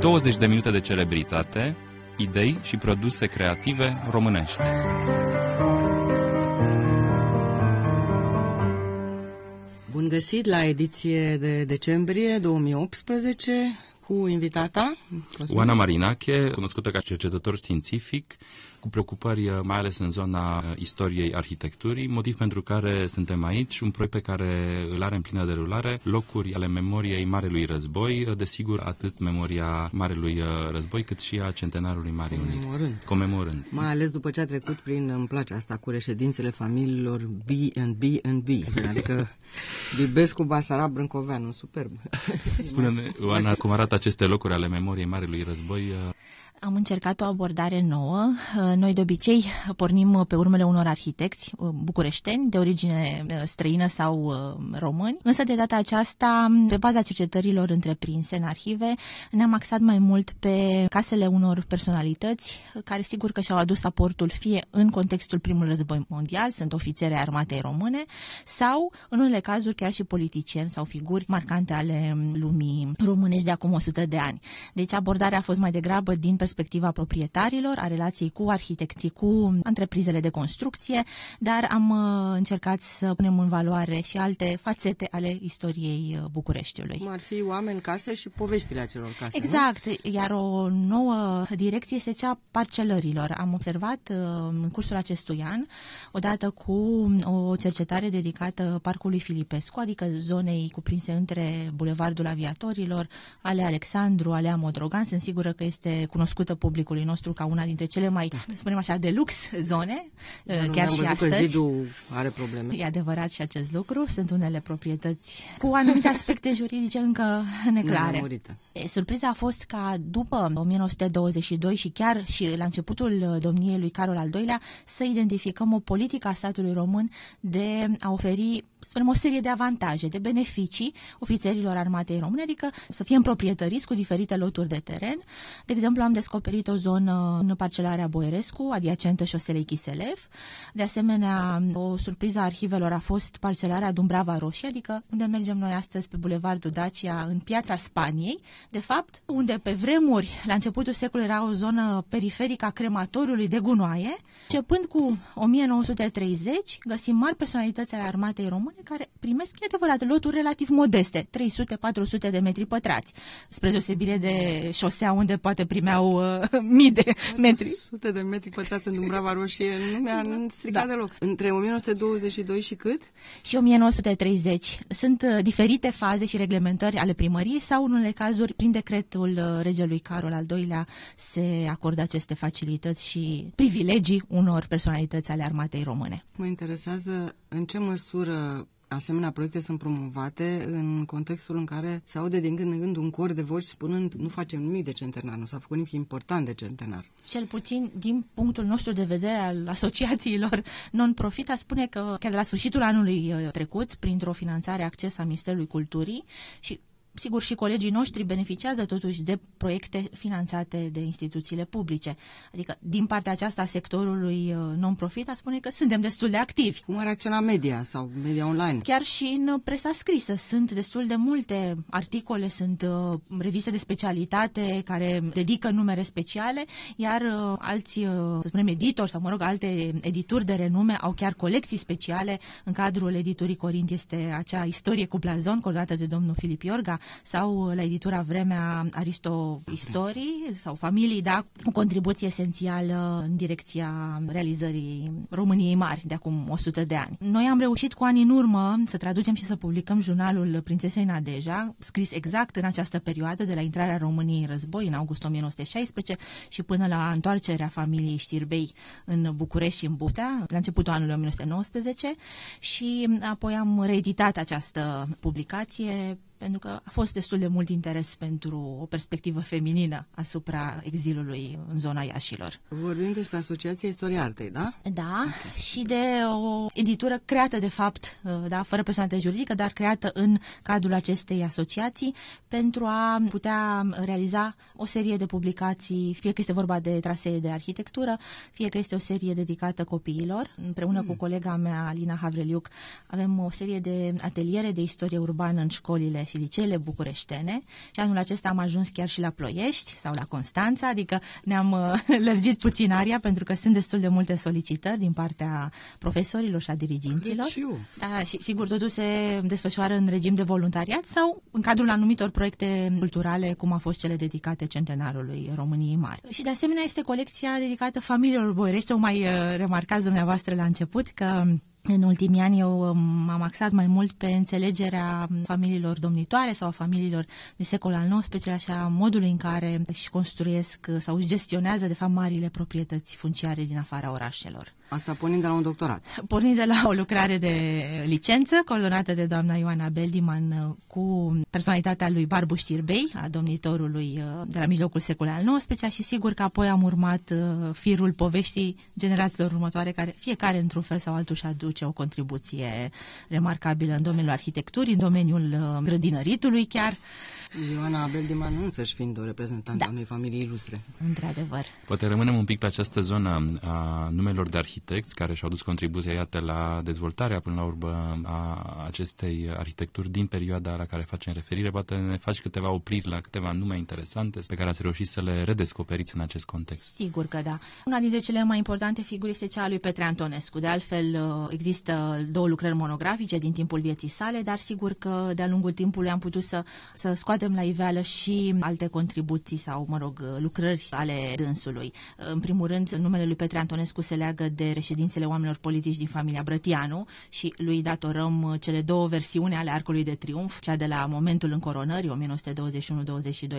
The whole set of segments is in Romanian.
20 de minute de celebritate, idei și produse creative românești. Bun găsit la ediție de decembrie 2018 cu invitata Oana Marinache, cunoscută ca cercetător științific, cu preocupări uh, mai ales în zona uh, istoriei arhitecturii, motiv pentru care suntem aici, un proiect pe care îl are în plină derulare, locuri ale memoriei Marelui Război, uh, desigur atât memoria Marelui Război cât și a centenarului Marii Unite. Comemorând. Comemorând. Mai ales după ce a trecut prin, îmi place asta, cu reședințele familiilor B and B and B, adică Bibescu, Basarab, Brâncoveanu, superb. Spune-ne, Oana, cum arată aceste locuri ale memoriei Marelui Război? Am încercat o abordare nouă. Noi de obicei pornim pe urmele unor arhitecți bucureșteni de origine străină sau români, însă de data aceasta, pe baza cercetărilor întreprinse în arhive, ne-am axat mai mult pe casele unor personalități care sigur că și-au adus aportul fie în contextul primului război mondial, sunt ofițere armatei române, sau în unele cazuri chiar și politicieni sau figuri marcante ale lumii românești de acum 100 de ani. Deci abordarea a fost mai degrabă din perspectiva proprietarilor, a relației cu arhitecții, cu întreprizele de construcție, dar am uh, încercat să punem în valoare și alte fațete ale istoriei uh, Bucureștiului. Cum ar fi oameni, case și poveștile acelor case, Exact, nu? iar o nouă direcție este cea parcelărilor. Am observat uh, în cursul acestui an, odată cu o cercetare dedicată Parcului Filipescu, adică zonei cuprinse între Bulevardul Aviatorilor, ale Alexandru, ale Amodrogan, sunt sigură că este cunoscut cunoscută publicului nostru ca una dintre cele mai, să spunem așa, de lux zone, da, chiar și astăzi. că zidul are probleme. E adevărat și acest lucru. Sunt unele proprietăți cu anumite aspecte juridice încă neclare. Surpriza a fost ca după 1922 și chiar și la începutul domniei lui Carol al II-lea să identificăm o politică a statului român de a oferi spunem, o serie de avantaje, de beneficii ofițerilor armatei române, adică să fie proprietăriți cu diferite loturi de teren. De exemplu, am descoperit o zonă în parcelarea Boierescu, adiacentă șoselei Chiselev. De asemenea, o surpriză a arhivelor a fost parcelarea Dumbrava Roșie, adică unde mergem noi astăzi pe Bulevardul Dacia, în piața Spaniei, de fapt, unde pe vremuri, la începutul secolului, era o zonă periferică a crematoriului de gunoaie. Începând cu 1930, găsim mari personalități ale armatei române care primesc, e adevărat, loturi relativ modeste, 300-400 de metri pătrați, spre deosebire de șosea unde poate primeau uh, mii de metri. 100 de metri pătrați în Dumbrava Roșie nu mi-a stricat da. deloc. Între 1922 și cât? Și 1930. Sunt uh, diferite faze și reglementări ale primăriei sau, în unele cazuri, prin decretul uh, regelui Carol al II-lea se acordă aceste facilități și privilegii unor personalități ale armatei române. Mă interesează în ce măsură asemenea proiecte sunt promovate în contextul în care se aude din când în când un cor de voci spunând nu facem nimic de centenar, nu s-a făcut nimic important de centenar. Cel puțin din punctul nostru de vedere al asociațiilor non-profit, a spune că chiar de la sfârșitul anului uh, trecut, printr-o finanțare acces a Ministerului Culturii și Sigur, și colegii noștri beneficiază totuși de proiecte finanțate de instituțiile publice. Adică, din partea aceasta a sectorului uh, non-profit, a spune că suntem destul de activi. Cum ar acționa media sau media online? Chiar și în presa scrisă sunt destul de multe articole, sunt uh, reviste de specialitate care dedică numere speciale, iar uh, alți, uh, să spunem, editori sau, mă rog, alte edituri de renume au chiar colecții speciale. În cadrul editurii Corint este acea istorie cu blazon, coordonată de domnul Filip Iorga, sau la editura Vremea Aristo Istorii sau Familii, da, o contribuție esențială în direcția realizării României mari de acum 100 de ani. Noi am reușit cu ani în urmă să traducem și să publicăm jurnalul Prințesei Nadeja, scris exact în această perioadă de la intrarea României în război în august 1916 și până la întoarcerea familiei Știrbei în București și în Butea, la începutul anului 1919 și apoi am reeditat această publicație pentru că a fost destul de mult interes pentru o perspectivă feminină asupra exilului în zona Iașilor. Vorbim despre Asociația Istoria Artei, da? Da, okay. și de o editură creată, de fapt, da, fără personalitate juridică, dar creată în cadrul acestei asociații pentru a putea realiza o serie de publicații, fie că este vorba de trasee de arhitectură, fie că este o serie dedicată copiilor. Împreună mm. cu colega mea, Alina Havreliuc, avem o serie de ateliere de istorie urbană în școlile și liceele bucureștene și anul acesta am ajuns chiar și la Ploiești sau la Constanța, adică ne-am uh, lărgit puțin aria pentru că sunt destul de multe solicitări din partea profesorilor și a diriginților. Da, și sigur totul se desfășoară în regim de voluntariat sau în cadrul anumitor proiecte culturale, cum a fost cele dedicate centenarului României Mari. Și de asemenea este colecția dedicată familiilor boierești, o mai uh, remarcați dumneavoastră la început că în ultimii ani eu um, m-am axat mai mult pe înțelegerea familiilor domnitoare sau a familiilor din secolul al XIX, așa modului în care își construiesc sau își gestionează de fapt marile proprietăți funciare din afara orașelor. Asta pornind de la un doctorat. Pornind de la o lucrare de licență, coordonată de doamna Ioana Beldiman uh, cu personalitatea lui Barbu Știrbei, a domnitorului uh, de la mijlocul secolului al XIX și sigur că apoi am urmat uh, firul poveștii generațiilor următoare, care fiecare într-un fel sau altul și aduce o contribuție remarcabilă în domeniul arhitecturii, în domeniul grădinăritului chiar. Ioana Beldiman însăși fiind o reprezentantă da. a unei familii ilustre. Într-adevăr. Poate rămânem un pic pe această zonă a numelor de arhitecți care și-au dus contribuția, iată, la dezvoltarea până la urmă a acestei arhitecturi din perioada la care facem referire. Poate ne faci câteva opriri la câteva nume interesante pe care ați reușit să le redescoperiți în acest context. Sigur că da. Una dintre cele mai importante figuri este cea a lui Petre Antonescu. De altfel, există două lucrări monografice din timpul vieții sale, dar sigur că de-a lungul timpului am putut să, să scoatem scoatem la iveală și alte contribuții sau, mă rog, lucrări ale dânsului. În primul rând, numele lui Petre Antonescu se leagă de reședințele oamenilor politici din familia Brătianu și lui datorăm cele două versiuni ale Arcului de Triumf, cea de la momentul încoronării,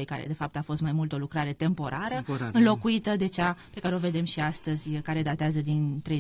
1921-22, care de fapt a fost mai mult o lucrare temporară, Temporar, înlocuită de cea pe care o vedem și astăzi, care datează din 35-36.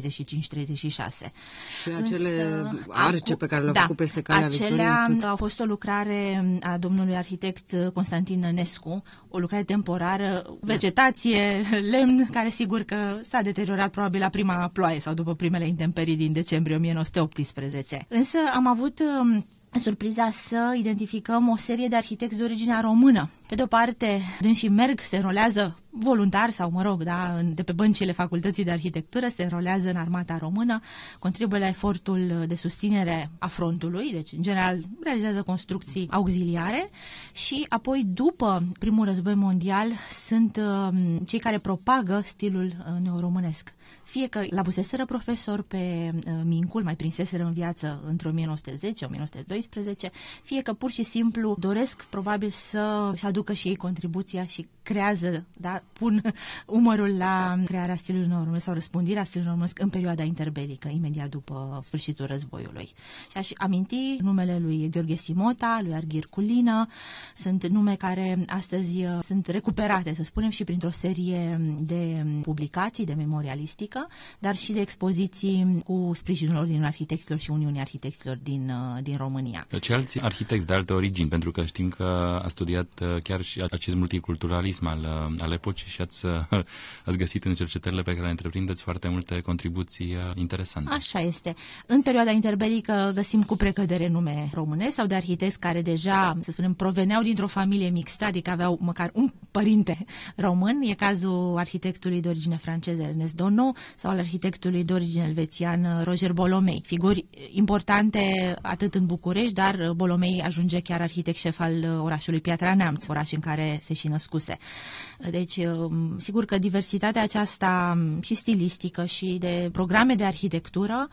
Și acele Însă, arce pe care le-au da, făcut peste calea acelea Victoriei, au fost o lucrare a domnului arhitect arhitect uh, Constantin Nănescu, o lucrare temporară, vegetație, lemn, care sigur că s-a deteriorat probabil la prima ploaie sau după primele intemperii din decembrie 1918. Însă am avut um, surpriza să identificăm o serie de arhitecți de origine română. Pe de o parte, dânsii merg, se rolează voluntar sau, mă rog, da, de pe băncile facultății de arhitectură, se înrolează în armata română, contribuie la efortul de susținere a frontului, deci, în general, realizează construcții auxiliare și apoi, după primul război mondial, sunt uh, cei care propagă stilul uh, neoromânesc. Fie că la buseseră profesor pe uh, Mincul, mai prinseseră în viață între 1910-1912, fie că pur și simplu doresc probabil să-și aducă și ei contribuția și creează, da, pun umărul la crearea stilului normesc sau răspândirea stilului normesc în perioada interbelică, imediat după sfârșitul războiului. Și aș aminti numele lui Gheorghe Simota, lui Arghir Culină, sunt nume care astăzi uh, sunt recuperate, să spunem, și printr-o serie de publicații de memorialistică, dar și de expoziții cu sprijinul Ordinului Arhitecților și Uniunii Arhitecților din, uh, din România. Ce alți arhitecți de alte origini? Pentru că știm că a studiat uh, chiar și acest multiculturalism al, al epocii și, și ați, ați găsit în cercetările pe care le întreprindeți foarte multe contribuții uh, interesante. Așa este. În perioada interbelică găsim cu precădere nume române sau de arhitecți care deja, să spunem, proveneau dintr-o familie mixtă, adică aveau măcar un părinte român. E cazul arhitectului de origine franceză Ernest Dono sau al arhitectului de origine elvețian uh, Roger Bolomei. Figuri importante atât în București, dar uh, Bolomei ajunge chiar arhitect șef al orașului Piatra Neamț, oraș în care se și născuse. Deci Um, sigur că diversitatea aceasta um, și stilistică și de programe de arhitectură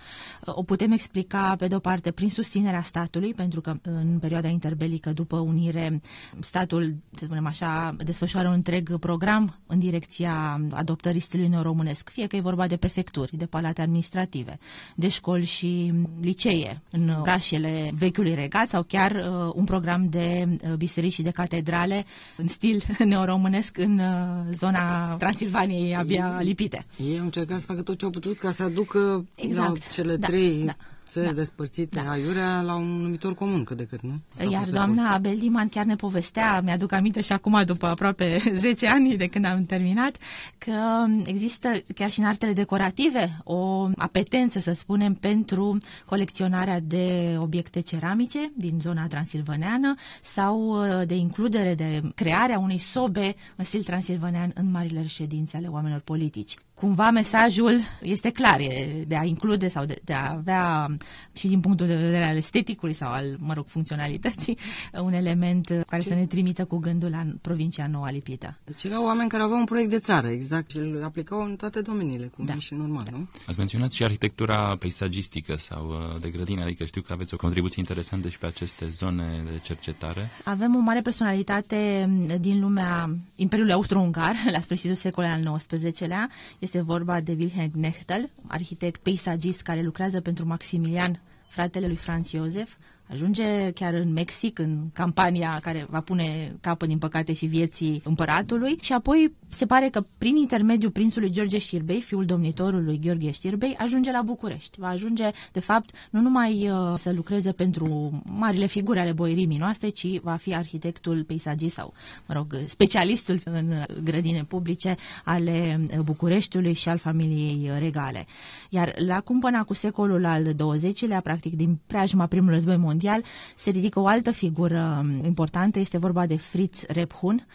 uh, o putem explica pe de-o parte prin susținerea statului, pentru că în perioada interbelică după unire statul, să spunem așa, desfășoară un întreg program în direcția adoptării stilului neoromânesc, fie că e vorba de prefecturi, de palate administrative, de școli și licee în orașele vechiului regat sau chiar uh, un program de uh, biserici și de catedrale în stil neoromânesc în zona Transilvaniei abia lipite. Ei au încercat să facă tot ce au putut ca să aducă exact. la cele da, trei da țări da. despărțite da. aiurea la un numitor comun, cât de cât, nu? S-a Iar doamna Abel Diman chiar ne povestea, mi-aduc aminte și acum, după aproape 10 ani de când am terminat, că există chiar și în artele decorative o apetență, să spunem, pentru colecționarea de obiecte ceramice din zona transilvaneană sau uh, de includere, de crearea unei sobe în stil transilvanean în marile reședințe ale oamenilor politici cumva mesajul este clar, e de a include sau de, de a avea și din punctul de vedere al esteticului sau al, mă rog, funcționalității, un element care Ce? să ne trimită cu gândul la provincia Noua Lipită. Deci erau oameni care aveau un proiect de țară, exact, și îl aplicau în toate domeniile, cum da. e și normal, da. nu? Ați menționat și arhitectura peisagistică sau uh, de grădină, adică știu că aveți o contribuție interesantă și pe aceste zone de cercetare. Avem o mare personalitate din lumea Imperiului Austro-Ungar, la sfârșitul secolului al XIX-lea. Este vorba de Wilhelm Knechtel, arhitect peisagist care lucrează pentru Maximilian, fratele lui Franz Josef, Ajunge chiar în Mexic, în campania care va pune capăt, din păcate, și vieții împăratului și apoi se pare că prin intermediul prințului George Știrbei, fiul domnitorului Gheorghe Știrbei, ajunge la București. Va ajunge, de fapt, nu numai uh, să lucreze pentru marile figuri ale boierimii noastre, ci va fi arhitectul peisagist sau, mă rog, specialistul în grădine publice ale Bucureștiului și al familiei regale. Iar la cumpăna cu secolul al XX-lea, practic din preajma primului război mondial, mondial, se ridică o altă figură um, importantă, este vorba de Fritz Rephun,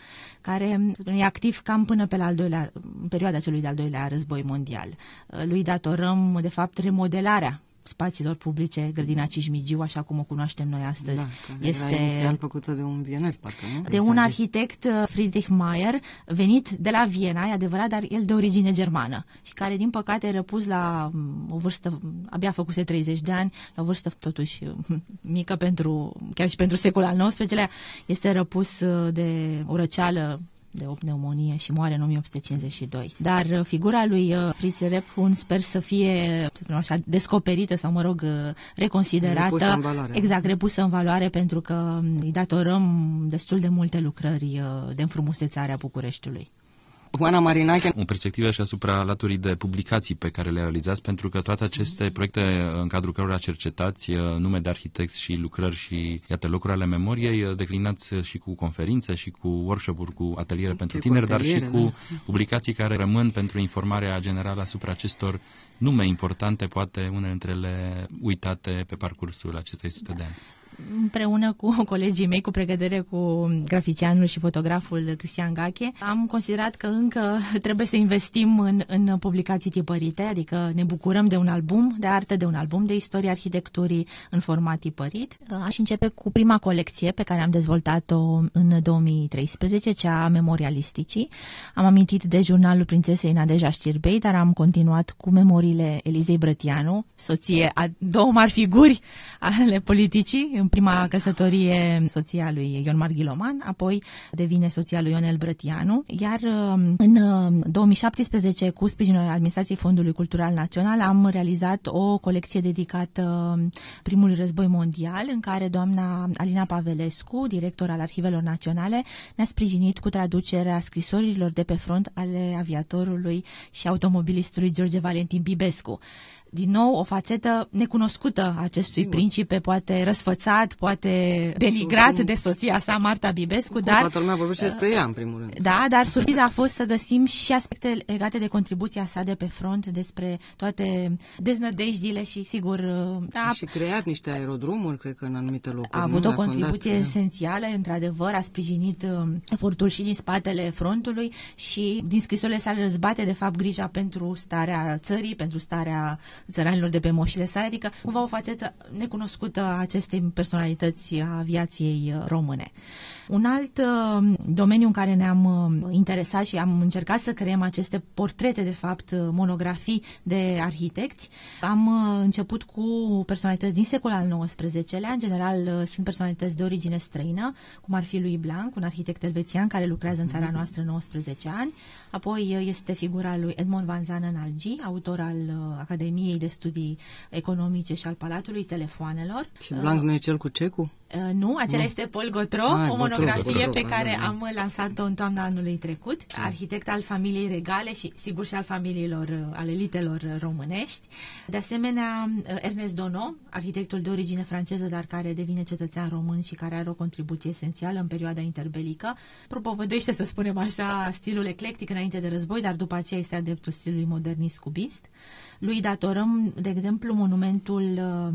care um, e activ cam până pe la al doilea, în perioada celui de-al doilea război mondial. Uh, lui datorăm, de fapt, remodelarea spațiilor publice, grădina Cismigiu, așa cum o cunoaștem noi astăzi. Da, este inițial făcută de un vienez, parcă, nu? De un arhitect, uh, Friedrich Mayer, venit de la Viena, e adevărat, dar el de origine germană și care, din păcate, răpus la um, o vârstă, abia făcuse 30 de ani, la o vârstă totuși mică pentru, chiar și pentru secolul al XIX-lea, este răpus uh, de o răceală de o pneumonie și moare în 1852. Dar uh, figura lui uh, Fritz Rephun sper să fie să așa, descoperită sau, mă rog, uh, reconsiderată. Repusă în valoare. Exact, repusă în valoare pentru că um, îi datorăm destul de multe lucrări de înfrumusețare a Bucureștiului. Oana Marinache. O perspectivă și asupra laturii de publicații pe care le realizați, pentru că toate aceste proiecte în cadrul cărora cercetați uh, nume de arhitecți și lucrări și, iată, locuri ale memoriei, uh, declinați și cu conferințe și cu workshop-uri, cu ateliere pentru tineri, ateliere, dar și cu da. publicații care rămân pentru informarea generală asupra acestor nume importante, poate unele dintre ele uitate pe parcursul acestei sute de ani împreună cu colegii mei cu pregătire cu graficianul și fotograful Cristian Gache, am considerat că încă trebuie să investim în, în publicații tipărite, adică ne bucurăm de un album de artă, de un album de istorie arhitecturii în format tipărit. Aș începe cu prima colecție pe care am dezvoltat-o în 2013, cea a memorialisticii. Am amintit de jurnalul prințesei Nadeja Știrbei, dar am continuat cu memoriile Elizei Brătianu, soție a două mari figuri ale politicii, în prima căsătorie soția lui Ion Marghiloman, apoi devine soția lui Ionel Brătianu, iar um, în 2017, um, cu sprijinul Administrației Fondului Cultural Național, am realizat o colecție dedicată um, primului război mondial, în care doamna Alina Pavelescu, director al Arhivelor Naționale, ne-a sprijinit cu traducerea scrisorilor de pe front ale aviatorului și automobilistului George Valentin Bibescu din nou o fațetă necunoscută a acestui Sigur. principe, poate răsfățat, poate deligrat de soția sa, Marta Bibescu, Cum dar... Toată lumea vorbește despre ea, în primul rând. Da, dar surpriza a fost să găsim și aspecte legate de contribuția sa de pe front, despre toate deznădejdile și, sigur... Da, și creat niște aerodrumuri, cred că, în anumite locuri. A avut o contribuție fondat, esențială, într-adevăr, a sprijinit uh, efortul și din spatele frontului și din scrisorile sale răzbate, de fapt, grija pentru starea țării, pentru starea țăranilor de pe moșile sale, adică cumva o fațetă necunoscută a acestei personalități a aviației uh, române. Un alt uh, domeniu în care ne-am uh, interesat și am încercat să creăm aceste portrete, de fapt, uh, monografii de arhitecți, am uh, început cu personalități din secolul al XIX-lea, în general uh, sunt personalități de origine străină, cum ar fi lui Blanc, un arhitect elvețian care lucrează în țara noastră 19 ani, apoi uh, este figura lui Edmond Van Zanen Algi, autor al uh, Academiei de Studii Economice și al Palatului Telefoanelor. Și Blanc uh, nu e cel cu cecul? Uh, nu, acela nu. este Paul Gotro, ah, o monografie pe care da, da. am lansat-o în toamna anului trecut, arhitect al familiei regale și sigur și al familiilor, uh, al elitelor românești. De asemenea, uh, Ernest Dono, arhitectul de origine franceză, dar care devine cetățean român și care are o contribuție esențială în perioada interbelică. Propovădește, să spunem așa, stilul eclectic înainte de război, dar după aceea este adeptul stilului modernist cubist. Lui datorăm, de exemplu, monumentul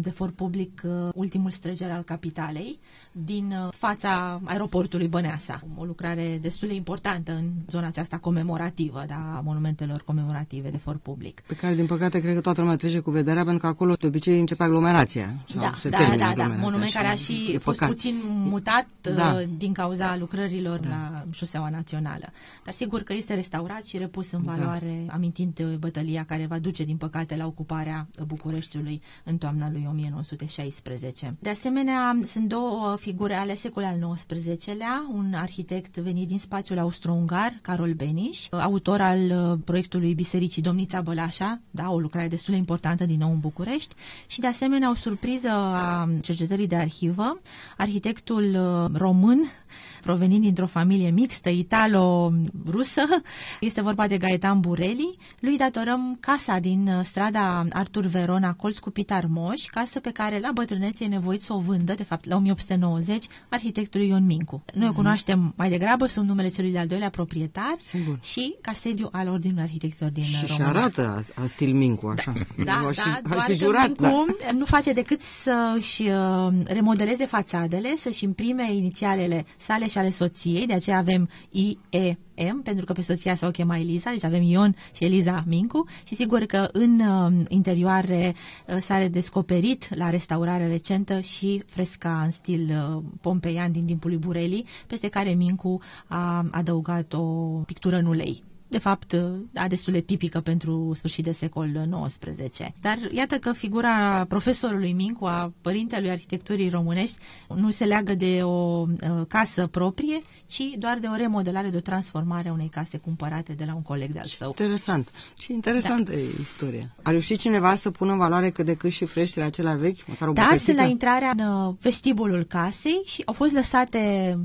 de for public Ultimul străger al capitalei, din uh, fața aeroportului Băneasa. O lucrare destul de importantă în zona aceasta comemorativă, da, a monumentelor comemorative de for public. Pe care, din păcate, cred că toată lumea trece cu vederea, pentru că acolo de obicei începe aglomerația. Sau da, se da, da, da. Monument care a și fost păcat. puțin mutat da. Uh, din cauza lucrărilor da. la șoseaua națională. Dar sigur că este restaurat și repus în da. valoare, da. amintind bătălia care va duce, din păcate, la ocuparea Bucureștiului în toamna lui 1916. De asemenea, sunt două figure ale secolului al XIX-lea, un arhitect venit din spațiul austro-ungar, Carol Beniș, autor al uh, proiectului Bisericii Domnița Bălașa, da, o lucrare destul de importantă din nou în București, și de asemenea o surpriză a cercetării de arhivă, arhitectul uh, român, provenind dintr-o familie mixtă, italo-rusă, este vorba de Gaetan Bureli, lui datorăm casa din uh, strada Artur Verona, colț cu Pitar Moș, casă pe care la bătrânețe e nevoit să o vândă, de fapt la 1890, arhitectului Ion Mincu. Noi o mhm. cunoaștem mai degrabă sub numele celui de-al doilea proprietar Sigur. și ca sediu al Ordinului Arhitecților din și, România. Și arată a, a stil Mincu, așa. Da, da, aș da aș fi jurat, Mincu da. nu face decât să-și uh, remodeleze fațadele, să-și imprime inițialele sale și ale soției, de aceea avem IE M, pentru că pe soția sa o chema Eliza, deci avem Ion și Eliza Mincu și sigur că în uh, interioare uh, s-a redescoperit la restaurare recentă și fresca în stil uh, pompeian din timpul lui Bureli, peste care Mincu a adăugat o pictură în ulei de fapt, a destul de tipică pentru sfârșit de secol XIX. Dar iată că figura profesorului Mincu, a părintelui arhitecturii românești, nu se leagă de o uh, casă proprie, ci doar de o remodelare, de o transformare a unei case cumpărate de la un coleg de-al său. Interesant. Ce interesantă da. e istoria. A reușit cineva să pună în valoare cât de cât și freștele acelea vechi? Măcar o da, sunt la intrarea în uh, vestibulul casei și au fost lăsate,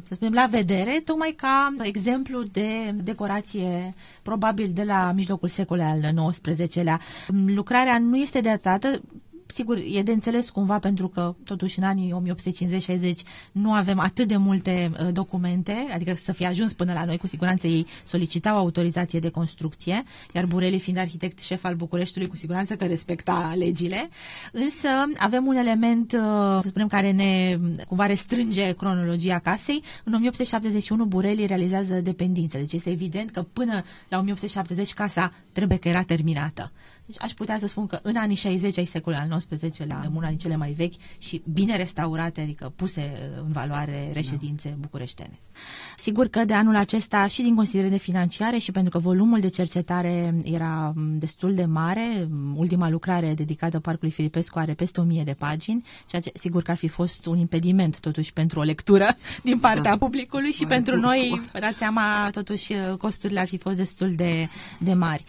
să spunem, la vedere, tocmai ca exemplu de decorație probabil de la mijlocul secolului al XIX-lea. Lucrarea nu este datată, sigur, e de înțeles cumva pentru că totuși în anii 1850-60 nu avem atât de multe uh, documente, adică să fie ajuns până la noi, cu siguranță ei solicitau autorizație de construcție, iar Bureli fiind arhitect șef al Bucureștiului, cu siguranță că respecta legile, însă avem un element, uh, să spunem, care ne cumva restrânge cronologia casei. În 1871 Bureli realizează dependențele, deci este evident că până la 1870 casa trebuie că era terminată. Deci aș putea să spun că în anii 60 ai secolului al XIX-lea, una din cele mai vechi și bine restaurate, adică puse în valoare reședințe da. bucureștene. Sigur că de anul acesta și din considerente financiare și pentru că volumul de cercetare era destul de mare, ultima lucrare dedicată Parcului Filipescu are peste 1000 de pagini, ceea ce sigur că ar fi fost un impediment totuși pentru o lectură din partea da. publicului și mai pentru noi, vă dați seama, totuși costurile ar fi fost destul de, de mari.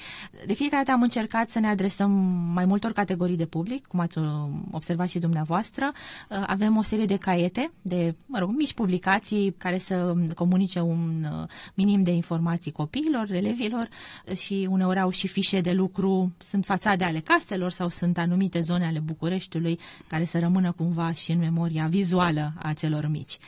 De fiecare dată am încercat să ne adresăm mai multor categorii de public, cum ați uh, observat și dumneavoastră. Uh, avem o serie de caiete, de, mă rog, mici publicații care să comunice un uh, minim de informații copiilor, elevilor și uneori au și fișe de lucru, sunt fațade ale castelor sau sunt anumite zone ale Bucureștiului care să rămână cumva și în memoria vizuală a celor mici.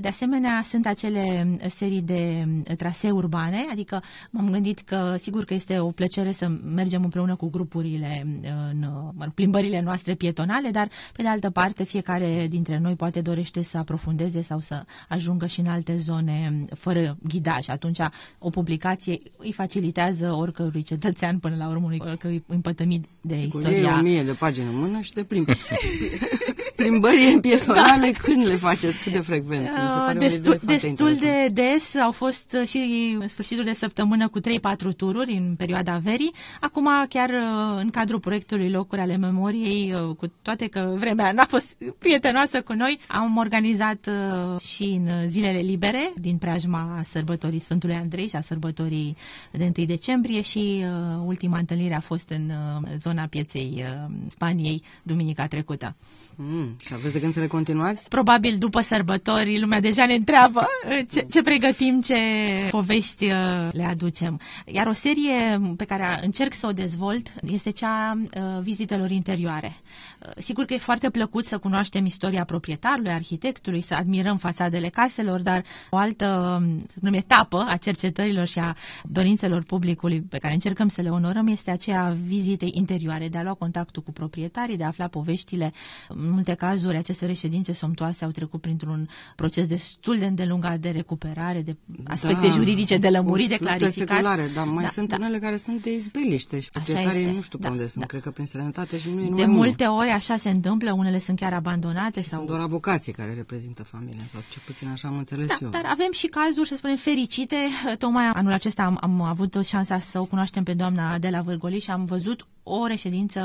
De asemenea, sunt acele serii de trasee urbane, adică m-am gândit că sigur că este o plăcere să mergem împreună cu grupurile în mă rog, plimbările noastre pietonale, dar pe de altă parte fiecare dintre noi poate dorește să aprofundeze sau să ajungă și în alte zone fără ghidaj. Atunci o publicație îi facilitează oricărui cetățean până la urmă, oricărui împătămit de Sigur, istoria. E o mie de pagini în mână și de plimbi. plimbări pietonale, da. când le faceți? Cât de frecvent? Uh, destul, destul de des. Au fost uh, și sfârșitul de săptămână cu 3-4 tururi în perioada verii. Acum, chiar uh, în cadrul proiectului Locuri ale Memoriei, cu toate că vremea n-a fost prietenoasă cu noi, am organizat și în zilele libere din preajma sărbătorii Sfântului Andrei și a sărbătorii de 1 decembrie și ultima întâlnire a fost în zona pieței Spaniei duminica trecută. Mm, și aveți de gând să le continuați? Probabil după sărbători lumea deja ne întreabă ce, ce pregătim, ce povești uh, le aducem. Iar o serie pe care încerc să o dezvolt este cea uh, vizitelor interioare. Uh, sigur că e foarte plăcut să cunoaștem istoria proprietarului, arhitectului, să admirăm fațadele caselor, dar o altă um, etapă a cercetărilor și a dorințelor publicului pe care încercăm să le onorăm este aceea vizitei interioare, de a lua contactul cu proprietarii, de a afla poveștile multe multe cazuri, aceste reședințe somtoase au trecut printr-un proces destul de îndelungat de recuperare, de aspecte da, juridice, de lămuriri, de clarificat. Seculare, dar mai da, sunt da. unele care sunt de izbeliște și care nu știu da, pe unde da. sunt, cred că prin străinătate și nu e De multe unul. ori așa se întâmplă, unele sunt chiar abandonate. Și sau... Sunt doar avocații care reprezintă familia, sau ce puțin așa am înțeles da, eu. Dar avem și cazuri, să spunem, fericite. Tocmai anul acesta am, am avut șansa să o cunoaștem pe doamna de la Vârgoli și am văzut o reședință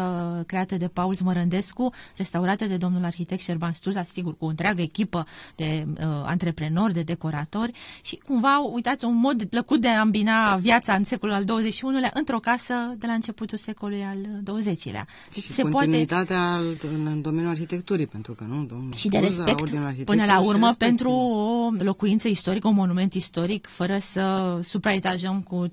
creată de Paul Smărândescu, restaurată de domnul arhitect Șerban Stuza, sigur, cu o întreagă echipă de uh, antreprenori, de decoratori și cumva, uitați, un mod plăcut de a îmbina viața în secolul al XXI-lea într-o casă de la începutul secolului al XX-lea. Deci și se continuitatea poate... în, în domeniul arhitecturii, pentru că nu, domnul Și de respect, până la urmă, pentru o locuință istorică, un monument istoric, fără să supraetajăm cu 3-4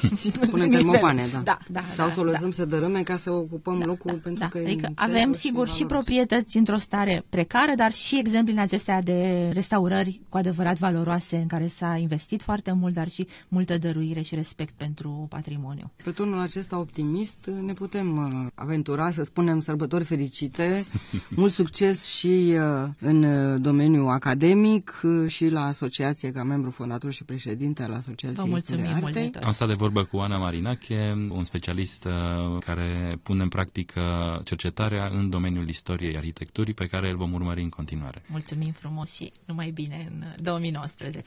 Punem termopane, da. da, da Sau da, să o lăsăm da. Să dărâme ca să ocupăm da, locul da, pentru da. că adică avem sigur și proprietăți într-o stare precară, dar și exemple acestea de restaurări cu adevărat valoroase în care s-a investit foarte mult, dar și multă dăruire și respect pentru patrimoniu. Pe turnul acesta optimist ne putem uh, aventura să spunem sărbători fericite, mult succes și uh, în uh, domeniul academic și la asociație ca membru fondator și președinte al Asociației Vă mulțumim mult Am stat de vorbă cu Ana Marinache, un specialist care pune în practică cercetarea în domeniul istoriei arhitecturii pe care îl vom urmări în continuare. Mulțumim frumos și numai bine în 2019.